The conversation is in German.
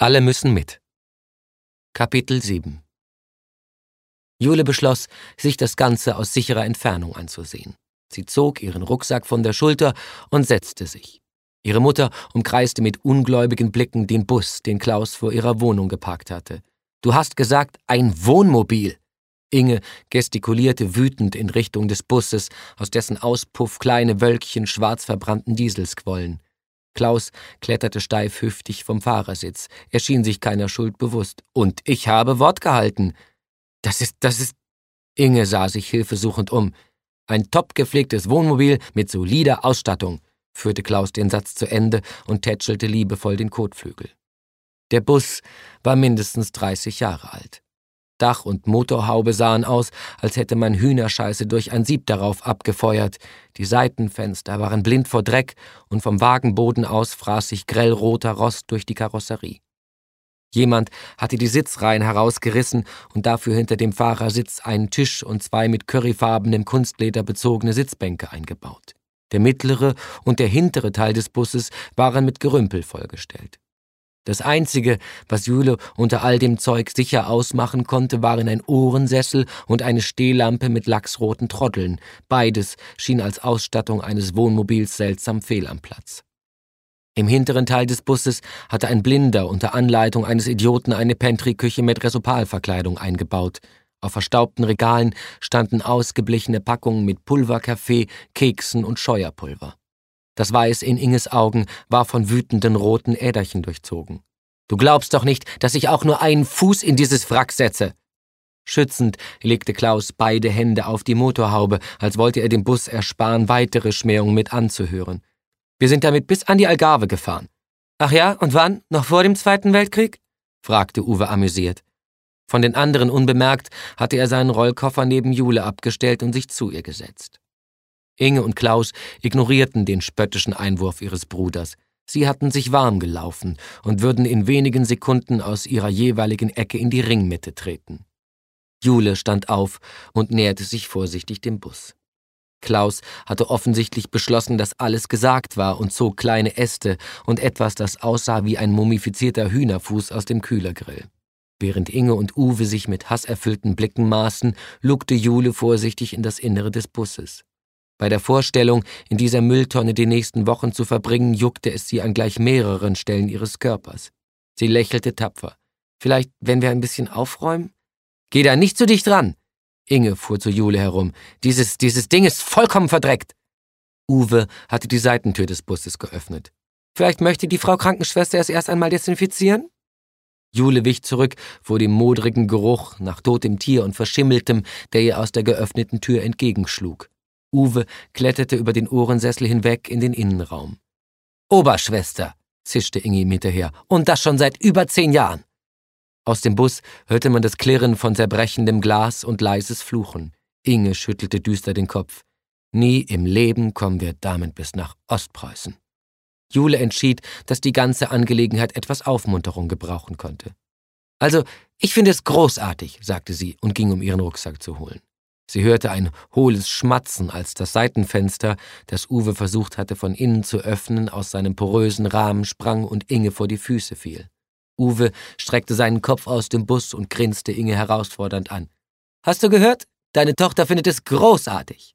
Alle müssen mit. Kapitel 7 Jule beschloss, sich das Ganze aus sicherer Entfernung anzusehen. Sie zog ihren Rucksack von der Schulter und setzte sich. Ihre Mutter umkreiste mit ungläubigen Blicken den Bus, den Klaus vor ihrer Wohnung geparkt hatte. Du hast gesagt, ein Wohnmobil. Inge gestikulierte wütend in Richtung des Busses, aus dessen Auspuff kleine Wölkchen schwarz verbrannten Diesels quollen. Klaus kletterte steifhüftig vom Fahrersitz. Er schien sich keiner Schuld bewusst. Und ich habe Wort gehalten. Das ist, das ist. Inge sah sich hilfesuchend um. Ein top gepflegtes Wohnmobil mit solider Ausstattung, führte Klaus den Satz zu Ende und tätschelte liebevoll den Kotflügel. Der Bus war mindestens 30 Jahre alt. Dach und Motorhaube sahen aus, als hätte man Hühnerscheiße durch ein Sieb darauf abgefeuert. Die Seitenfenster waren blind vor Dreck und vom Wagenboden aus fraß sich grellroter Rost durch die Karosserie. Jemand hatte die Sitzreihen herausgerissen und dafür hinter dem Fahrersitz einen Tisch und zwei mit curryfarbenem Kunstleder bezogene Sitzbänke eingebaut. Der mittlere und der hintere Teil des Busses waren mit Gerümpel vollgestellt. Das Einzige, was Jule unter all dem Zeug sicher ausmachen konnte, waren ein Ohrensessel und eine Stehlampe mit lachsroten Trotteln. Beides schien als Ausstattung eines Wohnmobils seltsam fehl am Platz. Im hinteren Teil des Busses hatte ein Blinder unter Anleitung eines Idioten eine Pantry-Küche mit Resopalverkleidung eingebaut. Auf verstaubten Regalen standen ausgeblichene Packungen mit Pulverkaffee, Keksen und Scheuerpulver. Das Weiß in Inges Augen war von wütenden roten Äderchen durchzogen. Du glaubst doch nicht, dass ich auch nur einen Fuß in dieses Wrack setze. Schützend legte Klaus beide Hände auf die Motorhaube, als wollte er dem Bus ersparen, weitere Schmähungen mit anzuhören. Wir sind damit bis an die Algarve gefahren. Ach ja, und wann? Noch vor dem Zweiten Weltkrieg? fragte Uwe amüsiert. Von den anderen unbemerkt hatte er seinen Rollkoffer neben Jule abgestellt und sich zu ihr gesetzt. Inge und Klaus ignorierten den spöttischen Einwurf ihres Bruders. Sie hatten sich warm gelaufen und würden in wenigen Sekunden aus ihrer jeweiligen Ecke in die Ringmitte treten. Jule stand auf und näherte sich vorsichtig dem Bus. Klaus hatte offensichtlich beschlossen, dass alles gesagt war und zog kleine Äste und etwas, das aussah wie ein mumifizierter Hühnerfuß aus dem Kühlergrill. Während Inge und Uwe sich mit hasserfüllten Blicken maßen, lugte Jule vorsichtig in das Innere des Busses. Bei der Vorstellung, in dieser Mülltonne die nächsten Wochen zu verbringen, juckte es sie an gleich mehreren Stellen ihres Körpers. Sie lächelte tapfer. Vielleicht, wenn wir ein bisschen aufräumen? Geh da nicht zu dicht dran! Inge fuhr zu Jule herum. Dieses, dieses Ding ist vollkommen verdreckt! Uwe hatte die Seitentür des Busses geöffnet. Vielleicht möchte die Frau Krankenschwester es erst einmal desinfizieren? Jule wich zurück vor dem modrigen Geruch nach totem Tier und Verschimmeltem, der ihr aus der geöffneten Tür entgegenschlug. Uwe kletterte über den Ohrensessel hinweg in den Innenraum. Oberschwester, zischte Ingi ihm hinterher, und das schon seit über zehn Jahren. Aus dem Bus hörte man das Klirren von zerbrechendem Glas und leises Fluchen. Inge schüttelte düster den Kopf. Nie im Leben kommen wir damit bis nach Ostpreußen. Jule entschied, dass die ganze Angelegenheit etwas Aufmunterung gebrauchen konnte. Also, ich finde es großartig, sagte sie und ging, um ihren Rucksack zu holen. Sie hörte ein hohles Schmatzen, als das Seitenfenster, das Uwe versucht hatte von innen zu öffnen, aus seinem porösen Rahmen sprang und Inge vor die Füße fiel. Uwe streckte seinen Kopf aus dem Bus und grinste Inge herausfordernd an. Hast du gehört? Deine Tochter findet es großartig.